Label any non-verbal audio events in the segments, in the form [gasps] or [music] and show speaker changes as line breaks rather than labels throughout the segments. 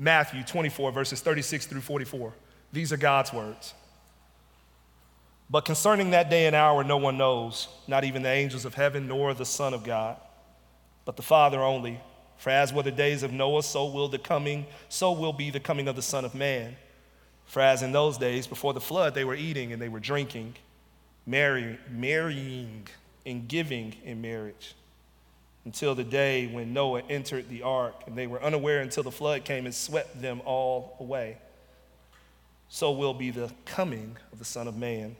Matthew 24, verses 36 through 44. These are God's words. But concerning that day and hour, no one knows, not even the angels of heaven, nor the Son of God, but the Father only. For as were the days of Noah, so will the coming, so will be the coming of the Son of Man. For as in those days before the flood, they were eating and they were drinking, marrying, marrying and giving in marriage, until the day when Noah entered the ark, and they were unaware until the flood came and swept them all away. So will be the coming of the Son of Man.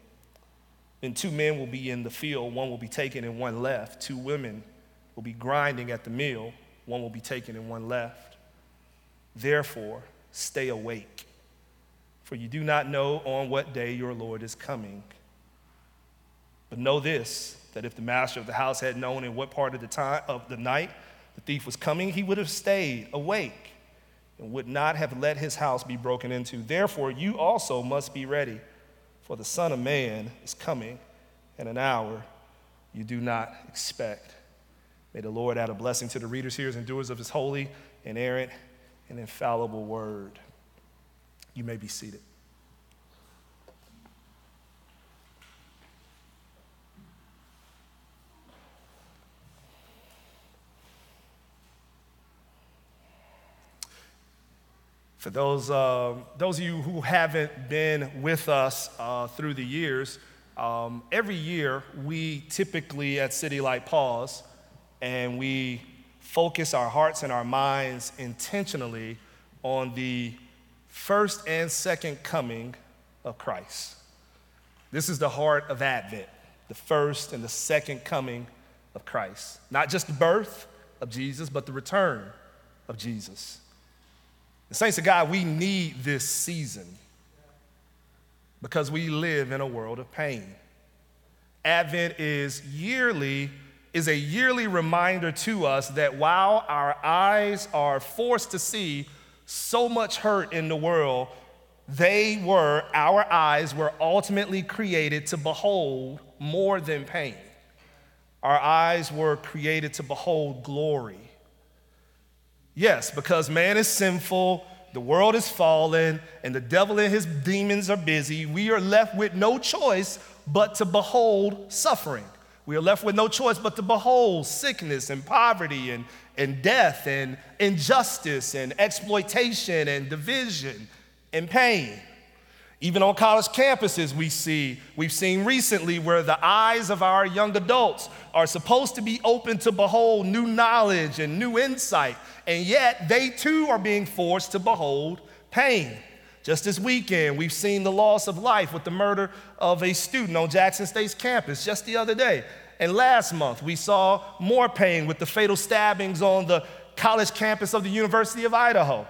Then two men will be in the field, one will be taken and one left. Two women will be grinding at the mill, one will be taken and one left. Therefore, stay awake, for you do not know on what day your Lord is coming. But know this that if the master of the house had known in what part of the time of the night the thief was coming, he would have stayed awake and would not have let his house be broken into. Therefore, you also must be ready for the Son of Man is coming in an hour you do not expect. May the Lord add a blessing to the readers, hearers, and doers of his holy, inerrant, and infallible word. You may be seated. For those, uh, those of you who haven't been with us uh, through the years, um, every year we typically at City Light pause and we focus our hearts and our minds intentionally on the first and second coming of Christ. This is the heart of Advent, the first and the second coming of Christ. Not just the birth of Jesus, but the return of Jesus. The saints of God, we need this season because we live in a world of pain. Advent is yearly is a yearly reminder to us that while our eyes are forced to see so much hurt in the world, they were, our eyes were ultimately created to behold more than pain. Our eyes were created to behold glory. Yes, because man is sinful, the world is fallen, and the devil and his demons are busy. We are left with no choice but to behold suffering. We are left with no choice but to behold sickness and poverty and, and death and injustice and exploitation and division and pain. Even on college campuses, we see, we've seen recently where the eyes of our young adults are supposed to be open to behold new knowledge and new insight, and yet they too are being forced to behold pain. Just this weekend, we've seen the loss of life with the murder of a student on Jackson State's campus just the other day. And last month, we saw more pain with the fatal stabbings on the college campus of the University of Idaho.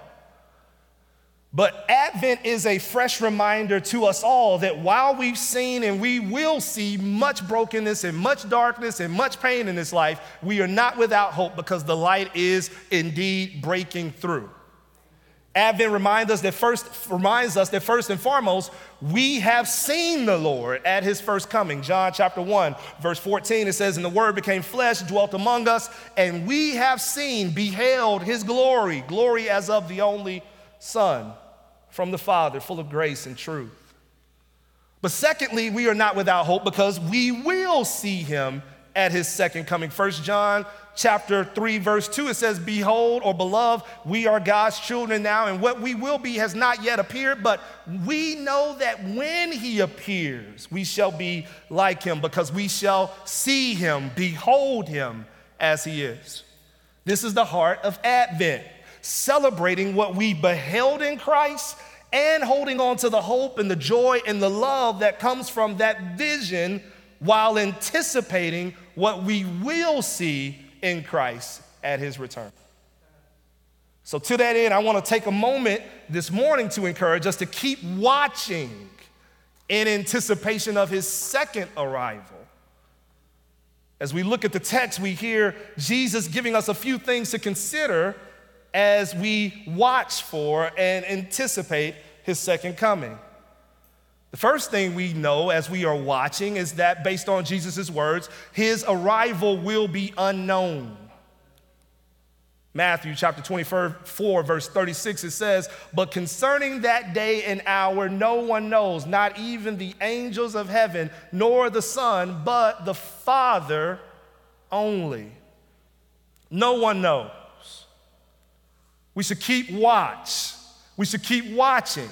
But Advent is a fresh reminder to us all that while we've seen and we will see much brokenness and much darkness and much pain in this life, we are not without hope because the light is indeed breaking through. Advent reminds us that first reminds us that first and foremost, we have seen the Lord at his first coming. John chapter 1, verse 14, it says, And the word became flesh, dwelt among us, and we have seen, beheld his glory, glory as of the only Son from the Father, full of grace and truth. But secondly, we are not without hope because we will see him at his second coming. First John chapter 3 verse 2 it says behold or beloved we are God's children now and what we will be has not yet appeared but we know that when he appears we shall be like him because we shall see him behold him as he is. This is the heart of Advent celebrating what we beheld in Christ and holding on to the hope and the joy and the love that comes from that vision while anticipating what we will see in Christ at his return. So, to that end, I want to take a moment this morning to encourage us to keep watching in anticipation of his second arrival. As we look at the text, we hear Jesus giving us a few things to consider as we watch for and anticipate his second coming. The first thing we know as we are watching is that, based on Jesus' words, his arrival will be unknown. Matthew chapter 24, verse 36, it says, But concerning that day and hour, no one knows, not even the angels of heaven, nor the Son, but the Father only. No one knows. We should keep watch. We should keep watching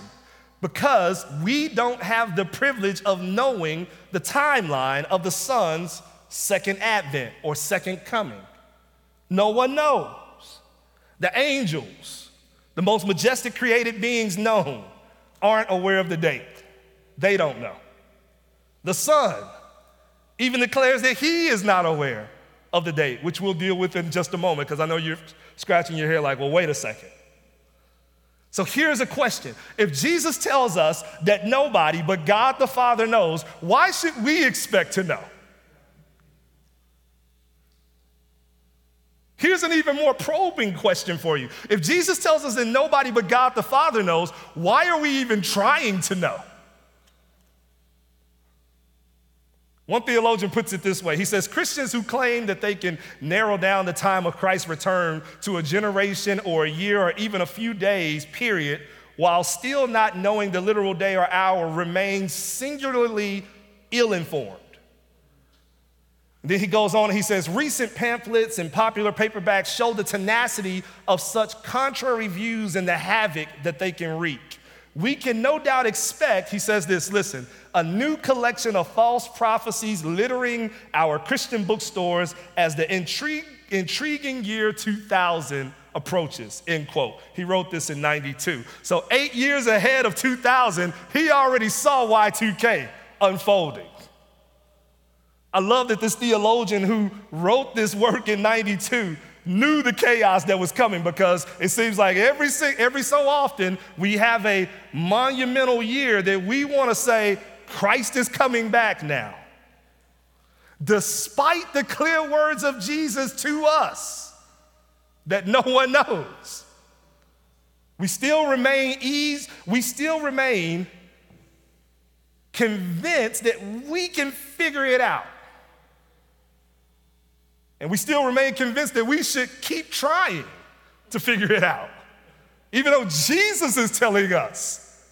because we don't have the privilege of knowing the timeline of the Son's second advent or second coming. No one knows. The angels, the most majestic created beings known, aren't aware of the date. They don't know. The Son even declares that he is not aware of the date, which we'll deal with in just a moment because I know you're scratching your hair like, well, wait a second. So here's a question. If Jesus tells us that nobody but God the Father knows, why should we expect to know? Here's an even more probing question for you. If Jesus tells us that nobody but God the Father knows, why are we even trying to know? One theologian puts it this way He says, Christians who claim that they can narrow down the time of Christ's return to a generation or a year or even a few days, period, while still not knowing the literal day or hour, remain singularly ill informed. Then he goes on and he says, recent pamphlets and popular paperbacks show the tenacity of such contrary views and the havoc that they can wreak. We can no doubt expect, he says this, listen, a new collection of false prophecies littering our Christian bookstores as the intrigue, intriguing year 2000 approaches, end quote. He wrote this in 92. So, eight years ahead of 2000, he already saw Y2K unfolding. I love that this theologian who wrote this work in 92 knew the chaos that was coming because it seems like every, every so often we have a monumental year that we want to say, Christ is coming back now. Despite the clear words of Jesus to us that no one knows, we still remain ease, we still remain convinced that we can figure it out. And we still remain convinced that we should keep trying to figure it out. Even though Jesus is telling us,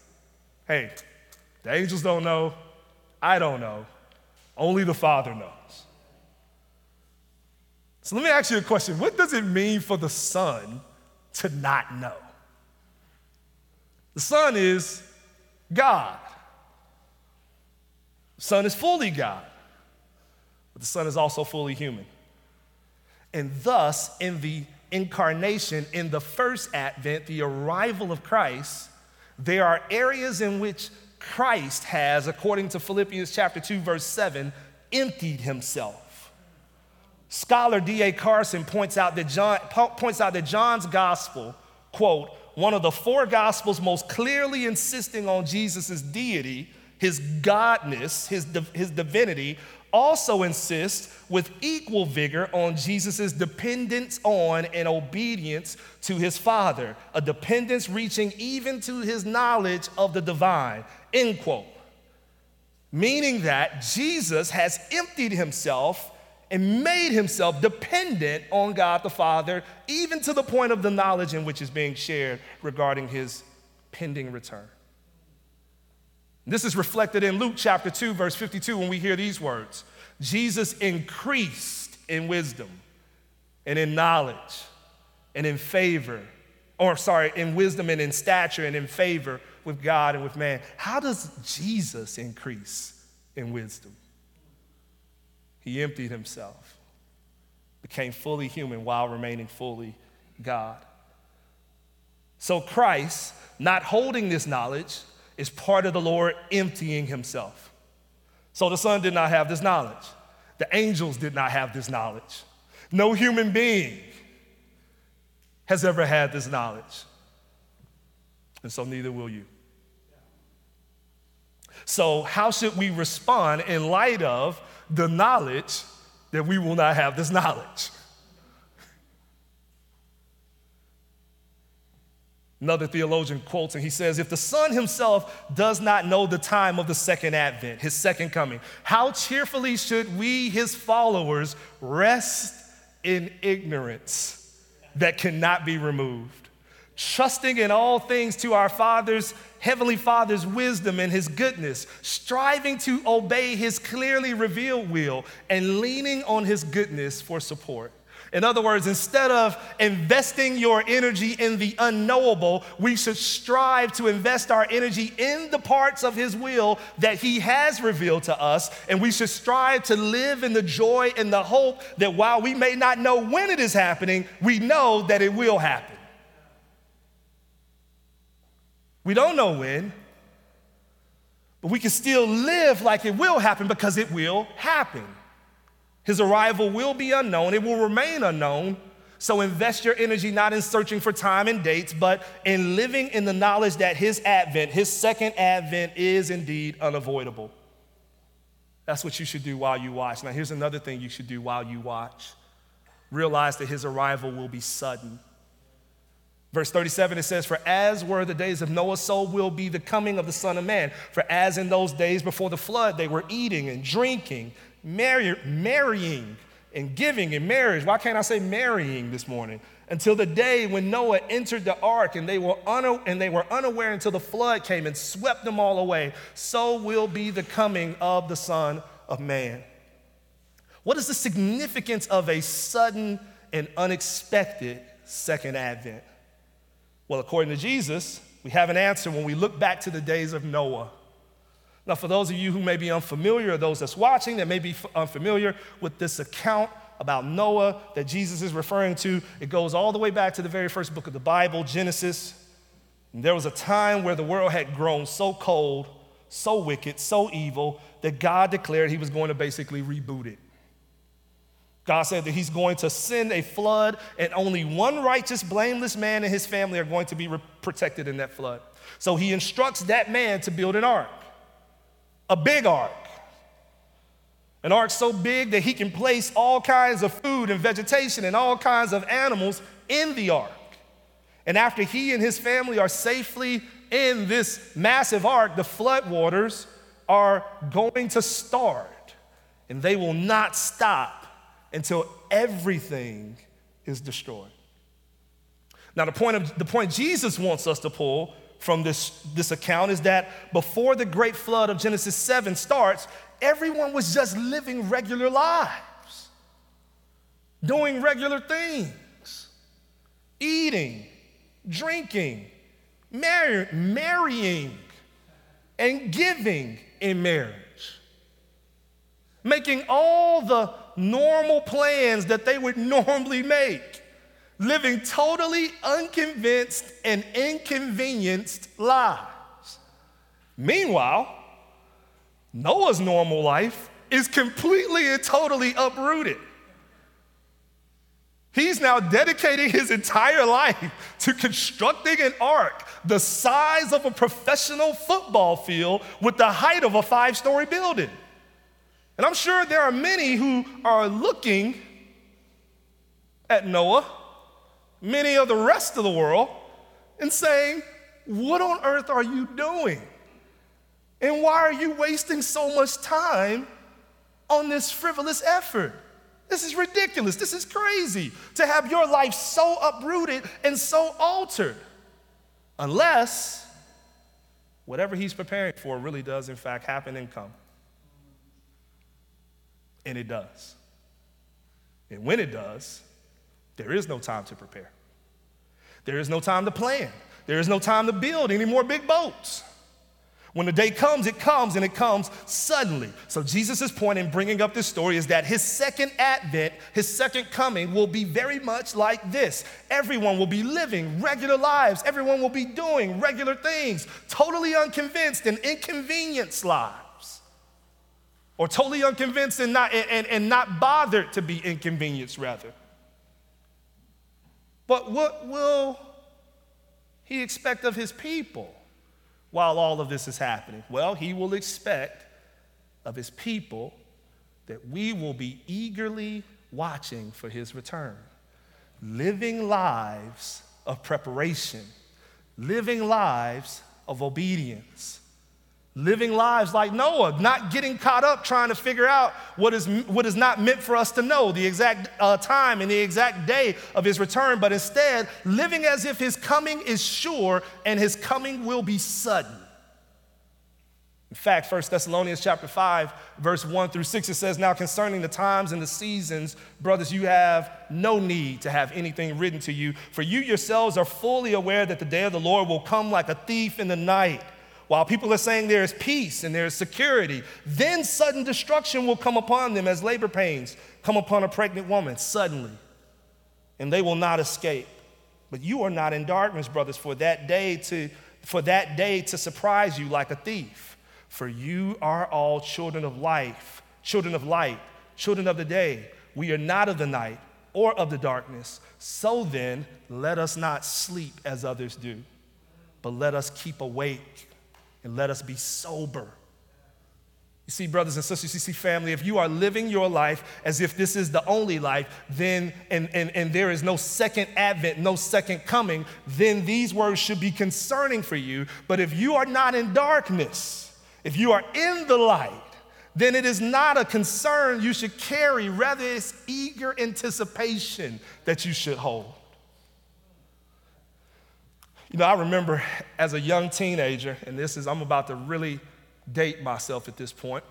hey, the angels don't know, I don't know, only the Father knows. So let me ask you a question What does it mean for the Son to not know? The Son is God. The Son is fully God, but the Son is also fully human. And thus, in the incarnation, in the first advent, the arrival of Christ, there are areas in which Christ has, according to Philippians chapter 2, verse 7, emptied himself. Scholar D.A. Carson points out that John points out that John's gospel, quote, one of the four gospels most clearly insisting on Jesus' deity, his godness, his, his divinity, also insists with equal vigor on Jesus' dependence on and obedience to his Father, a dependence reaching even to his knowledge of the divine. End quote. Meaning that Jesus has emptied himself and made himself dependent on God the Father, even to the point of the knowledge in which is being shared regarding his pending return. This is reflected in Luke chapter 2, verse 52, when we hear these words Jesus increased in wisdom and in knowledge and in favor, or sorry, in wisdom and in stature and in favor with God and with man. How does Jesus increase in wisdom? He emptied himself, became fully human while remaining fully God. So Christ, not holding this knowledge, is part of the Lord emptying himself. So the Son did not have this knowledge. The angels did not have this knowledge. No human being has ever had this knowledge. And so neither will you. So, how should we respond in light of the knowledge that we will not have this knowledge? Another theologian quotes and he says, If the Son himself does not know the time of the second advent, his second coming, how cheerfully should we, his followers, rest in ignorance that cannot be removed. Trusting in all things to our Father's, Heavenly Father's wisdom and His goodness, striving to obey His clearly revealed will, and leaning on His goodness for support. In other words, instead of investing your energy in the unknowable, we should strive to invest our energy in the parts of His will that He has revealed to us. And we should strive to live in the joy and the hope that while we may not know when it is happening, we know that it will happen. We don't know when, but we can still live like it will happen because it will happen. His arrival will be unknown, it will remain unknown. So invest your energy not in searching for time and dates, but in living in the knowledge that his advent, his second advent, is indeed unavoidable. That's what you should do while you watch. Now, here's another thing you should do while you watch realize that his arrival will be sudden. Verse 37, it says, For as were the days of Noah, so will be the coming of the Son of Man. For as in those days before the flood, they were eating and drinking marry, marrying and giving in marriage. Why can't I say marrying this morning? Until the day when Noah entered the ark and they were, una- and they were unaware until the flood came and swept them all away, so will be the coming of the Son of Man. What is the significance of a sudden and unexpected second advent? Well, according to Jesus, we have an answer when we look back to the days of Noah. Now, for those of you who may be unfamiliar, or those that's watching that may be unfamiliar with this account about Noah that Jesus is referring to, it goes all the way back to the very first book of the Bible, Genesis. And there was a time where the world had grown so cold, so wicked, so evil, that God declared he was going to basically reboot it. God said that he's going to send a flood, and only one righteous, blameless man and his family are going to be protected in that flood. So he instructs that man to build an ark a big ark. An ark so big that he can place all kinds of food and vegetation and all kinds of animals in the ark. And after he and his family are safely in this massive ark, the floodwaters are going to start. And they will not stop until everything is destroyed. Now, the point, of, the point Jesus wants us to pull from this, this account is that before the great flood of Genesis 7 starts, everyone was just living regular lives, doing regular things, eating, drinking, marry, marrying, and giving in marriage, making all the normal plans that they would [laughs] normally make living totally unconvinced and inconvenienced lives. Meanwhile, Noah's normal life is completely and totally uprooted. He's now dedicating his entire life to constructing an ark the size of a professional football field with the height of a five story building. And I'm sure there are many who are looking at Noah many of the rest of the world and saying, What on earth are you doing? And why are you wasting so much time on this frivolous effort? This is ridiculous. This is crazy to have your life so uprooted and so altered. Unless whatever he's preparing for really does, in fact, happen and come. And it does. And when it does, there is no time to prepare. There is no time to plan. There is no time to build any more big boats. When the day comes, it comes and it comes suddenly. So, Jesus' point in bringing up this story is that his second advent, his second coming, will be very much like this. Everyone will be living regular lives, everyone will be doing regular things, totally unconvinced and inconvenienced lives. Or totally unconvinced and not, and, and not bothered to be inconvenienced, rather. But what will he expect of his people while all of this is happening? Well, he will expect of his people that we will be eagerly watching for his return, living lives of preparation, living lives of obedience, living lives like Noah, not getting caught up trying to figure out what is, what is not meant for us to know, the exact uh, time and the exact day of his return, but instead living as if his coming is sure and his coming will be sudden. In fact, 1 Thessalonians chapter 5, verse 1 through 6, it says, Now concerning the times and the seasons, brothers, you have no need to have anything written to you, for you yourselves are fully aware that the day of the Lord will come like a thief in the night. While people are saying there is peace and there is security, then sudden destruction will come upon them as labor pains come upon a pregnant woman suddenly, and they will not escape. But you are not in darkness, brothers, for that day to for that day to surprise you like a thief. For you are all children of life, children of light, children of the day. We are not of the night or of the darkness. So then, let us not sleep as others do, but let us keep awake and let us be sober. You see, brothers and sisters, you see, family, if you are living your life as if this is the only life, then, and, and, and there is no second advent, no second coming, then these words should be concerning for you. But if you are not in darkness, if you are in the light, then it is not a concern you should carry. Rather, it's eager anticipation that you should hold. You know, I remember as a young teenager, and this is, I'm about to really date myself at this point.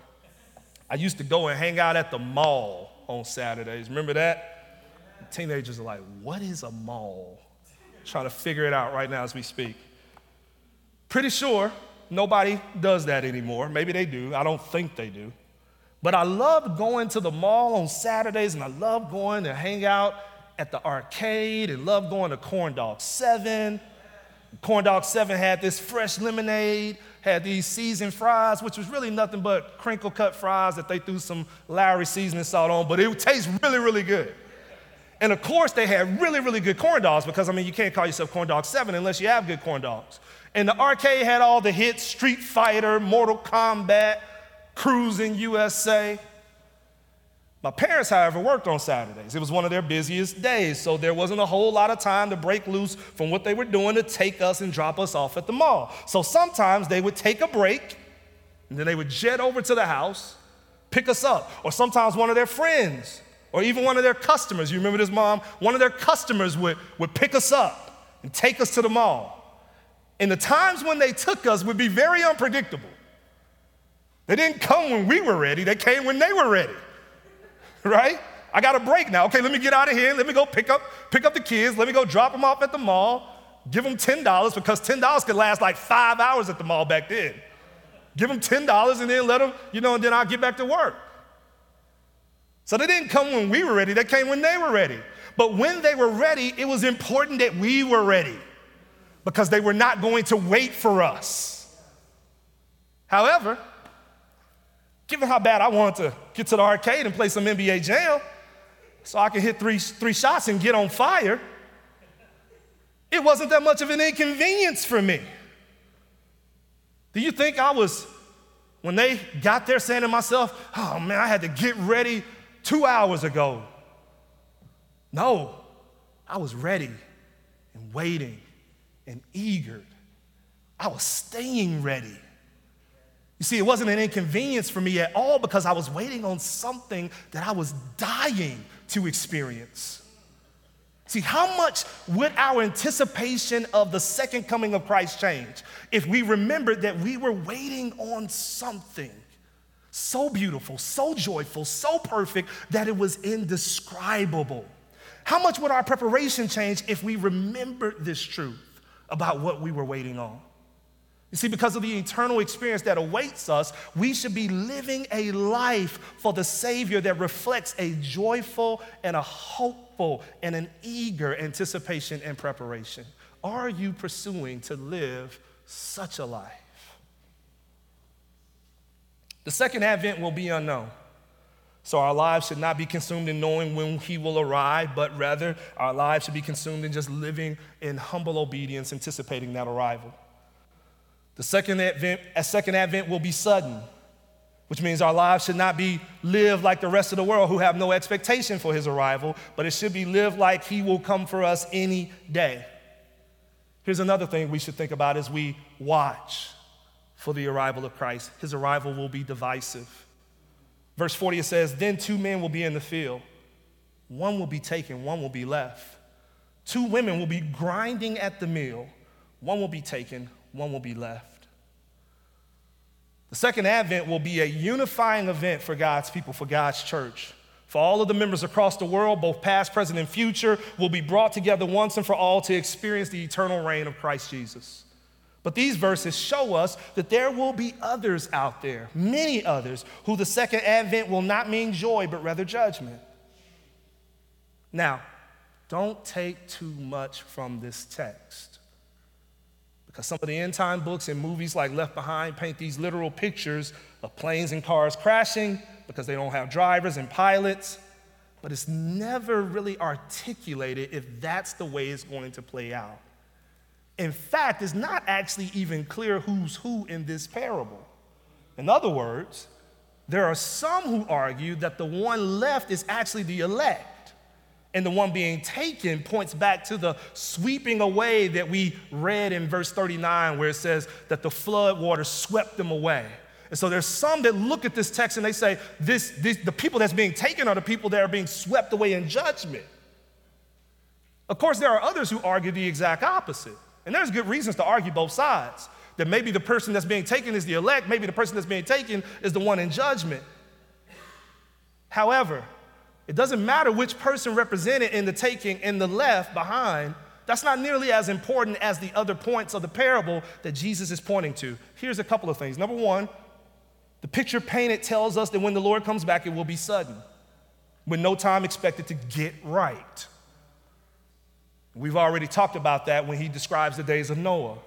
I used to go and hang out at the mall on Saturdays. Remember that? Teenagers are like, what is a mall? trying to figure it out right now as we speak. Pretty sure nobody does that anymore. Maybe they do. I don't think they do. But I loved going to the mall on Saturdays and I loved going to hang out at the arcade and loved going to Corn Dog 7 Corn Dog 7 had this fresh lemonade, had these seasoned fries, which was really nothing but crinkle cut fries that they threw some Lawry seasoning salt on, but it would taste really, really good. And of course, they had really, really good corn dogs because, I mean, you can't call yourself Corn Dog 7 unless you have good corn dogs. And the arcade had all the hits Street Fighter, Mortal Kombat, Cruis'n USA. My parents, however, worked on Saturdays. It was one of their busiest days, so there wasn't a whole lot of time to break loose from what they were doing to take us and drop us off at the mall. So sometimes they would take a break, and then they would jet over to the house, pick us up, or sometimes one of their friends, or even one of their customers. You remember this, mom? One of their customers would, would pick us up and take us to the mall. And the times when they took us would be very unpredictable. They didn't come when we were ready, they came when they were ready right? I got a break now. Okay, let me get out of here. Let me go pick up, pick up the kids. Let me go drop them off at the mall. Give them $10 because $10 could last like five hours at the mall back then. Give them $10 and then let them, you know, and then I'll get back to work. So they didn't come when we were ready, they came when they were ready. But when they were ready, it was important that we were ready because they were not going to wait for us. However, Given how bad I wanted to get to the arcade and play some NBA Jam so I could hit three, three shots and get on fire, it wasn't that much of an inconvenience for me. Do you think I was, when they got there, saying to myself, oh man, I had to get ready two hours ago? No, I was ready and waiting and eager. I was staying ready. You see, it wasn't an inconvenience for me at all because I was waiting on something that I was dying to experience. See, how much would our anticipation of the second coming of Christ change if we remembered that we were waiting on something so beautiful, so joyful, so perfect that it was indescribable? How much would our preparation change if we remembered this truth about what we were waiting on? You see, because of the eternal experience that awaits us, we should be living a life for the Savior that reflects a joyful and a hopeful and an eager anticipation and preparation. Are you pursuing to live such a life? The second advent will be unknown. So our lives should not be consumed in knowing when he will arrive, but rather our lives should be consumed in just living in humble obedience, anticipating that arrival. The second advent, a second advent will be sudden, which means our lives should not be lived like the rest of the world who have no expectation for his arrival, but it should be lived like he will come for us any day. Here's another thing we should think about as we watch. for the arrival of Christ. His arrival will be divisive. Verse 40 it says, Then two men will be in the field. One will be taken, one will be left. Two women will be grinding at the mill. One will be taken, one will be left. The second advent will be a unifying event for God's people, for God's church. For all of the members across the world, both past, present, and future, will be brought together once and for all to experience the eternal reign of Christ Jesus. But these verses show us that there will be others out there, many others, who the second advent will not mean joy, but rather judgment. Now, don't take too much from this text. Because some of the end time books and movies like Left Behind paint these literal pictures of planes and cars crashing because they don't have drivers and pilots. But it's never really articulated if that's the way it's going to play out. In fact, it's not actually even clear who's who in this parable. In other words, there are some who argue that the one left is actually the elect and the one being taken points back to the sweeping away that we read in verse 39, where it says that the flood waters swept them away. And so there's some that look at this text and they say, this, this, the people that's being taken are the people that are being swept away in judgment. Of course, there are others who argue the exact opposite. And there's good reasons to argue both sides. That maybe the person that's being taken is the elect, maybe the person that's being taken is the one in judgment. However, it doesn't matter which person represented in the taking and the left behind. That's not nearly as important as the other points of the parable that Jesus is pointing to. Here's a couple of things. Number one, the picture painted tells us that when the Lord comes back, it will be sudden, with no time expected to get right. We've already talked about that when he describes the days of Noah.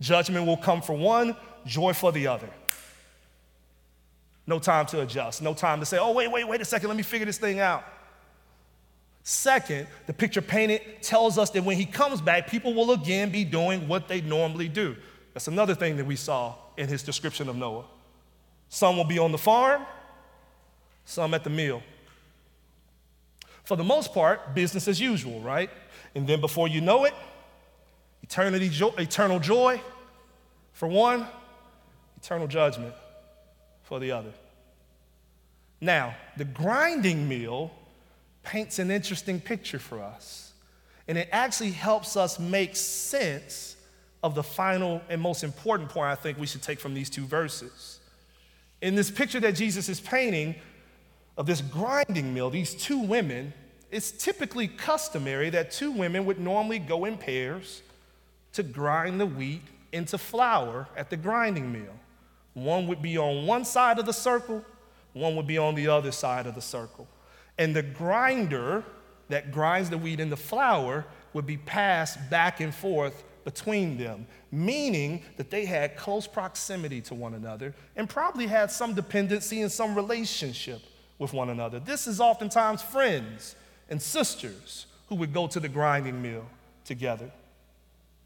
Judgment will come for one, joy for the other. No time to adjust. No time to say, oh, wait, wait, wait a second, let me figure this thing out. Second, the picture painted tells us that when he comes back, people will again be doing what they normally do. That's another thing that we saw in his description of Noah. Some will be on the farm, some at the mill. For the most part, business as usual, right? And then before you know it, eternity, eternal joy for one, eternal judgment for the other. Now, the grinding mill paints an interesting picture for us, and it actually helps us make sense of the final and most important point I think we should take from these two verses. In this picture that Jesus is painting of this grinding mill, these two women, it's typically customary that two women would normally go in pairs to grind the wheat into flour at the grinding mill. One would be on one side of the circle, one would be on the other side of the circle. And the grinder that grinds the wheat into flour would be passed back and forth between them, meaning that they had close proximity to one another and probably had some dependency and some relationship with one another. This is oftentimes friends and sisters who would go to the grinding mill together.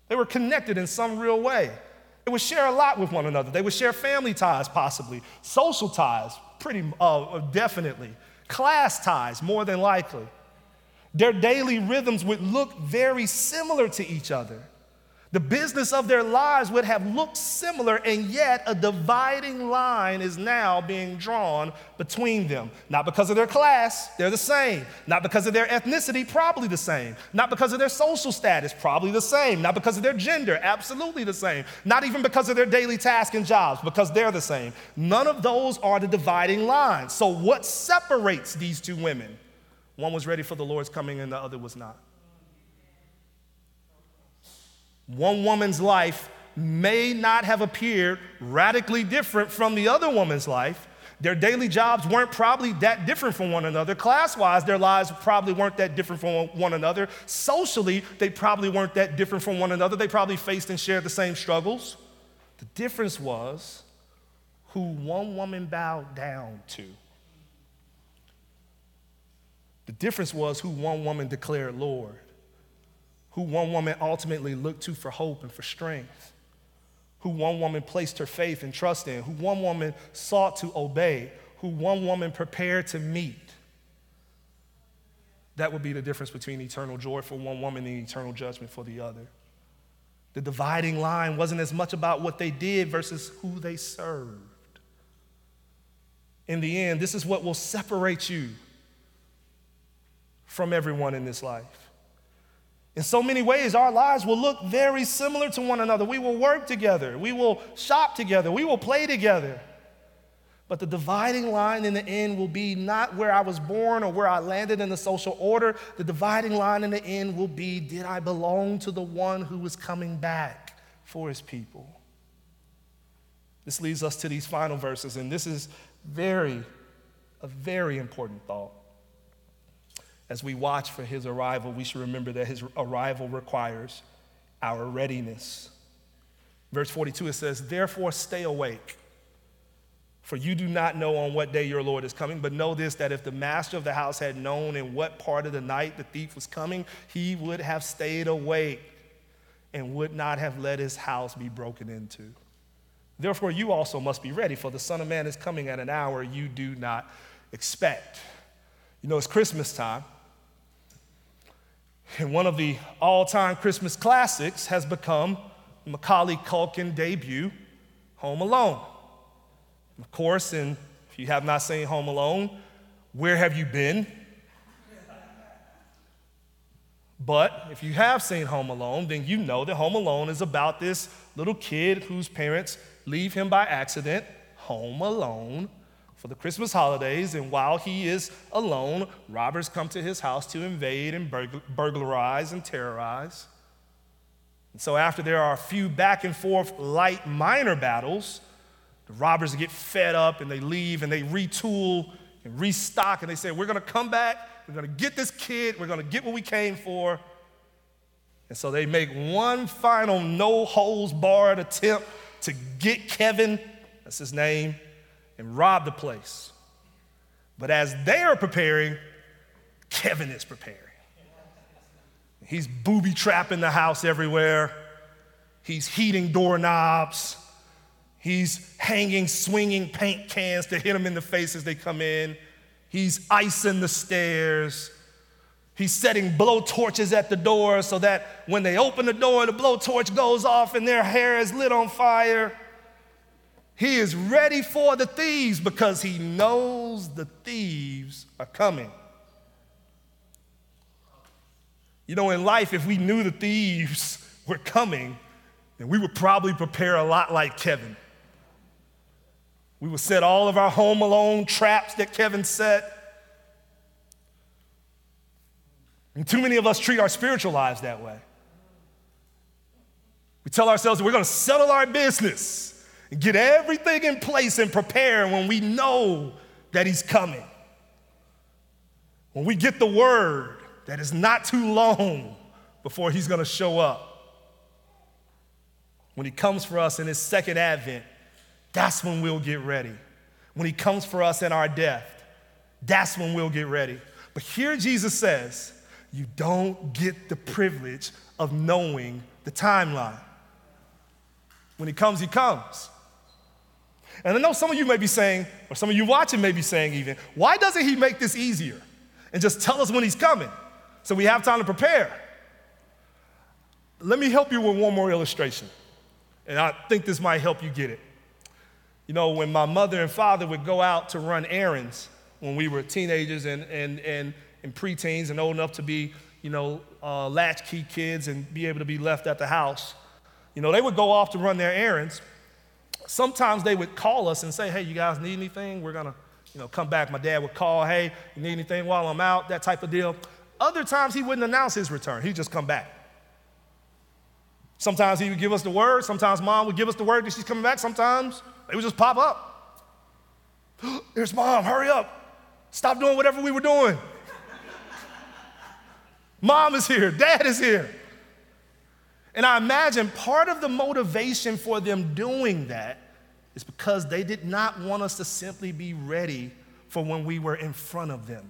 They were connected in some real way. They would share a lot with one another. They would share family ties, possibly, social ties, pretty uh, definitely, class ties, more than likely. Their daily rhythms would look very similar to each other. The business of their lives would have looked similar, and yet a dividing line is now being drawn between them. Not because of their class, they're the same. Not because of their ethnicity, probably the same. Not because of their social status, probably the same. Not because of their gender, absolutely the same. Not even because of their daily tasks and jobs, because they're the same. None of those are the dividing lines. So, what separates these two women? One was ready for the Lord's coming, and the other was not. One woman's life may not have appeared radically different from the other woman's life. Their daily jobs weren't probably that different from one another. Class wise, their lives probably weren't that different from one another. Socially, they probably weren't that different from one another. They probably faced and shared the same struggles. The difference was who one woman bowed down to. The difference was who one woman declared Lord who one woman ultimately looked to for hope and for strength, who one woman placed her faith and trust in, who one woman sought to obey, who one woman prepared to meet. That would be the difference between eternal joy for one woman and eternal judgment for the other. The dividing line wasn't as much about what they did versus who they served. In the end, this is what will separate you from everyone in this life. In so many ways, our lives will look very similar to one another. We will work together, we will shop together, we will play together. But the dividing line in the end will be not where I was born or where I landed in the social order. The dividing line in the end will be did I belong to the one who was coming back for his people? This leads us to these final verses, and this is very, a very important thought. As we watch for his arrival, we should remember that his arrival requires our readiness. Verse 42, it says, Therefore, stay awake for you do not know on what day your Lord is coming, but know this that if the master of the house had known in what part of the night the thief was coming, he would have stayed awake and would not have let his house be broken into. Therefore, you also must be ready, for the Son of Man is coming at an hour you do not expect. You know, it's Christmas time. And one of the all time Christmas classics has become Macaulay Culkin debut, Home Alone. Of course, and if you have not seen Home Alone, where have you been? But if you have seen Home Alone, then you know that Home Alone is about this little kid whose parents leave him by accident home alone for the Christmas holidays. And while he is alone, robbers come to his house to invade and burglarize and terrorize. And so, after there are a few back and forth light minor battles, the robbers get fed up and they leave and they retool and restock and they say, We're gonna come back, we're gonna get this kid, we're gonna get what we came for. And so they make one final no holds barred attempt to get Kevin, that's his name, and rob the place. But as they are preparing, Kevin is preparing. He's booby trapping the house everywhere. He's heating doorknobs. He's hanging, swinging paint cans to hit them in the face as they come in. He's icing the stairs. He's setting blow torches at the door so that when they open the door, the blowtorch goes off and their hair is lit on fire. He is ready for the thieves because he knows the thieves are coming. You know, in life, if we knew the thieves [laughs] were coming, then we would probably prepare a lot like Kevin. We would set all of our home alone traps that Kevin set. And too many of us treat our spiritual lives that way. We tell ourselves that we're going to settle our business get everything in place and prepare when we know that He's coming. When we get the word that is not too long before He's going to show up. When He comes for us in His second advent, that's when we'll get ready. When he comes for us in our death, that's when we'll get ready. But here Jesus says, you don't get the privilege of knowing the timeline. When he comes, he comes. And I know some of you may be saying, or some of you watching may be saying even, why doesn't he make this easier and just tell us when he's coming so we have time to prepare? Let me help you with one more illustration. And I think this might help you get it. You know, when my mother and father would go out to run errands when we were teenagers and, and, and, and preteens and old enough to be, you know, uh, latchkey kids and be able to be left at the house, you know, they would go off to run their errands. Sometimes they would call us and say, hey, you guys need anything? We're going to, you know, come back. My dad would call, hey, you need anything while I'm out? That type of deal. Other times he wouldn't announce his return. He'd just come back. Sometimes he would give us the word. Sometimes mom would give us the word that she's coming back. Sometimes they would just pop up. [gasps] There's mom, hurry up. Stop doing whatever we were doing. [laughs] mom is here, dad is here. And I imagine part of the motivation for them doing that is because they did not want us to simply be ready for when we were in front of them.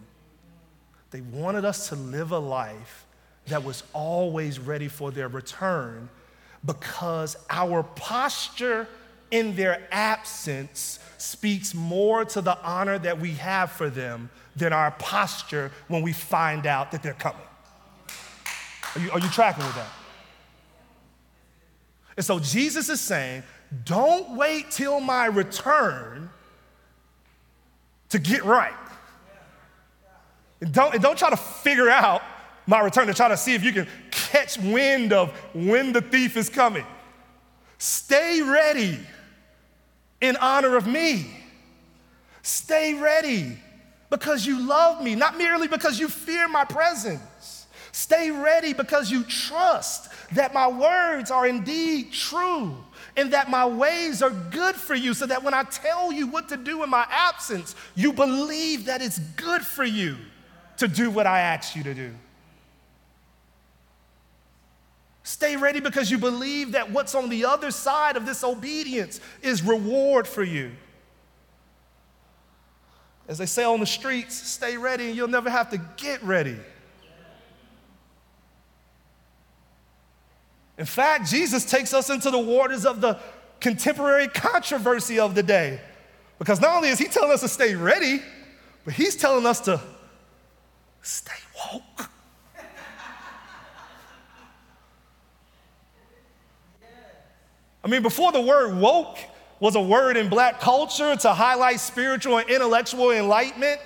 They wanted us to live a life that was always ready for their return because our posture in their absence speaks more to the honor that we have for them than our posture when we find out that they're coming. Are you, are you tracking with that? And so Jesus is saying, don't wait till my return to get right. And don't, and don't try to figure out my return to try to see if you can catch wind of when the thief is coming. Stay ready in honor of me. Stay ready because you love me, not merely because you fear my presence. Stay ready because you trust that my words are indeed true and that my ways are good for you, so that when I tell you what to do in my absence, you believe that it's good for you to do what I ask you to do. Stay ready because you believe that what's on the other side of this obedience is reward for you. As they say on the streets, stay ready and you'll never have to get ready. In fact, Jesus takes us into the waters of the contemporary controversy of the day. Because not only is he telling us to stay ready, but he's telling us to stay woke. I mean, before the word woke was a word in black culture to highlight spiritual and intellectual enlightenment,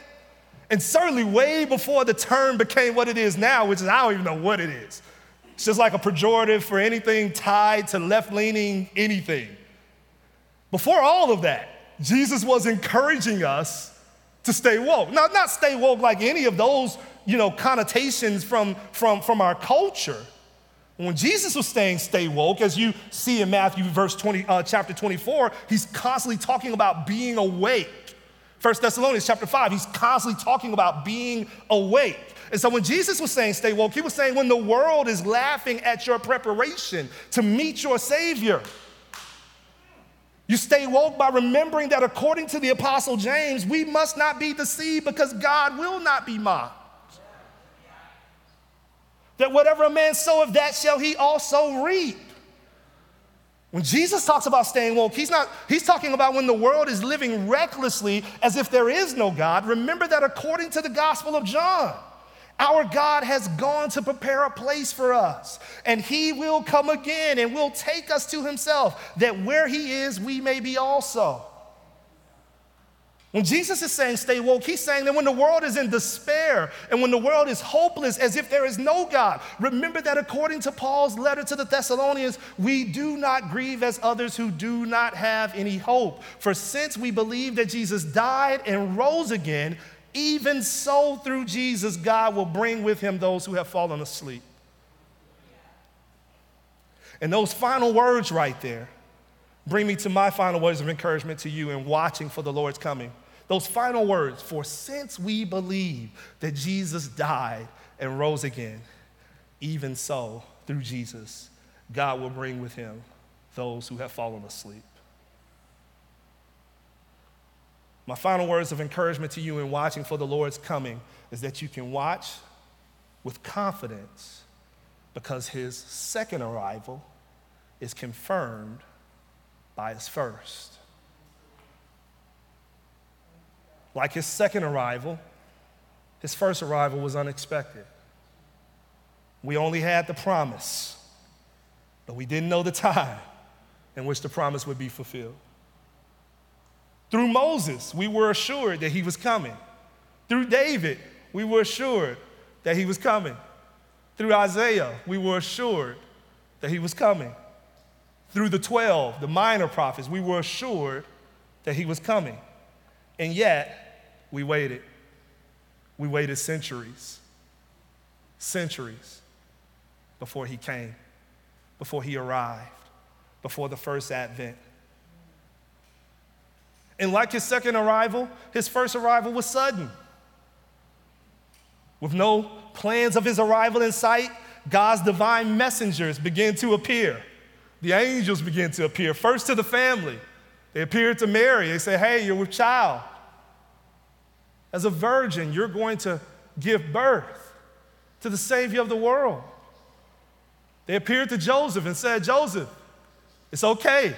and certainly way before the term became what it is now, which is I don't even know what it is. It's just like a pejorative for anything tied to left leaning anything. Before all of that, Jesus was encouraging us to stay woke. Now, not stay woke like any of those, you know, connotations from, from, from our culture. When Jesus was saying stay woke, as you see in Matthew verse 20, uh, chapter 24, he's constantly talking about being awake. First Thessalonians chapter 5, he's constantly talking about being awake. And so when Jesus was saying stay woke, he was saying when the world is laughing at your preparation to meet your Savior, you stay woke by remembering that according to the Apostle James, we must not be deceived because God will not be mocked. That whatever a man soweth, that shall he also reap. When Jesus talks about staying woke, he's not, he's talking about when the world is living recklessly as if there is no God. Remember that according to the Gospel of John, our God has gone to prepare a place for us, and He will come again and will take us to Himself, that where He is, we may be also. When Jesus is saying stay woke, he's saying that when the world is in despair and when the world is hopeless as if there is no God, remember that according to Paul's letter to the Thessalonians, we do not grieve as others who do not have any hope. For since we believe that Jesus died and rose again, even so through Jesus, God will bring with him those who have fallen asleep. And those final words right there bring me to my final words of encouragement to you in watching for the Lord's coming. Those final words, for since we believe that Jesus died and rose again, even so, through Jesus, God will bring with him those who have fallen asleep. My final words of encouragement to you in watching for the Lord's coming is that you can watch with confidence because his second arrival is confirmed by his first. Like his second arrival, his first arrival was unexpected. We only had the promise, but we didn't know the time in which the promise would be fulfilled. Through Moses, we were assured that he was coming. Through David, we were assured that he was coming. Through Isaiah, we were assured that he was coming. Through the 12, the minor prophets, we were assured that he was coming. And yet, we waited. We waited centuries, centuries before he came, before he arrived, before the first advent. And like his second arrival, his first arrival was sudden. With no plans of his arrival in sight, God's divine messengers began to appear. The angels began to appear, first to the family. They appeared to Mary. They said, Hey, you're with child. As a virgin, you're going to give birth to the Savior of the world. They appeared to Joseph and said, Joseph, it's okay.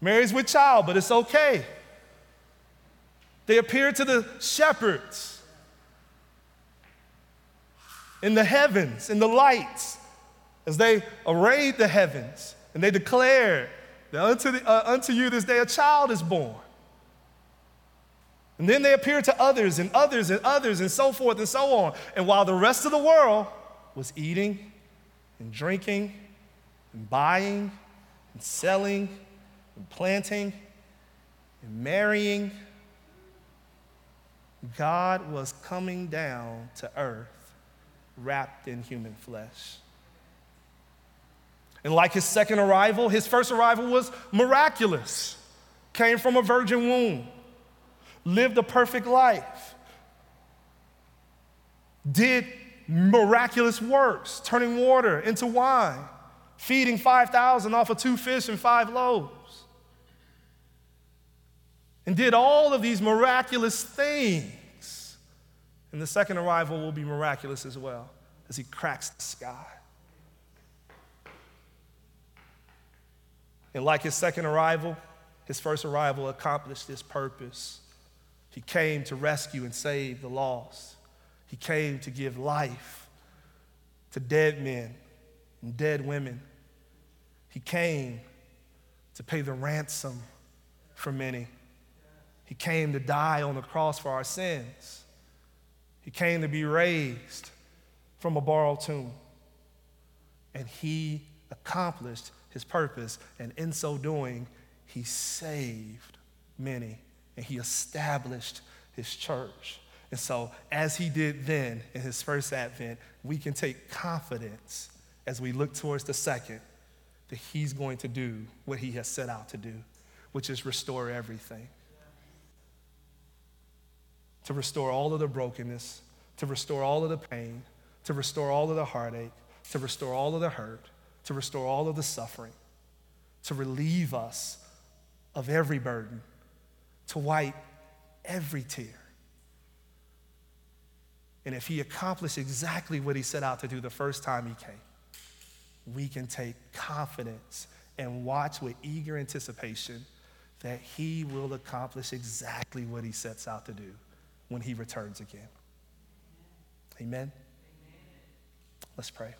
Mary's with child, but it's okay. They appear to the shepherds in the heavens, in the lights, as they arrayed the heavens And they declared that unto, the, uh, unto you this day a child is born. And then they appear to others and others and others and so forth and so on. And while the rest of the world was eating and drinking and buying and selling and planting and marrying, God was coming down to earth wrapped in human flesh. And like his second arrival, his first arrival was miraculous. Came from a virgin womb, lived a perfect life, did miraculous works, turning water into wine, feeding 5,000 off of two fish and five loaves, and did all of these miraculous things. And the second arrival will be miraculous as well as he cracks the sky. And like his second arrival, his first arrival accomplished this purpose. He came to rescue and save the lost. He came to give life to dead men and dead women. He came to pay the ransom for many. He came to die on the cross for our sins. He came to be raised from a borrowed tomb. And he accomplished his purpose. And in so doing, he saved many and he established his church. And so, as he did then in his first advent, we can take confidence as we look towards the second that he's going to do what he has set out to do, which is restore everything. To restore all of the brokenness, to restore all of the pain, to restore all of the heartache, to restore all of the hurt, to restore all of the suffering, to relieve us of every burden, to wipe every tear. And if he accomplished exactly what he set out to do the first time he came, we can take confidence and watch with eager anticipation that he will accomplish exactly what he sets out to do when he returns again. Amen. Amen. Let's pray.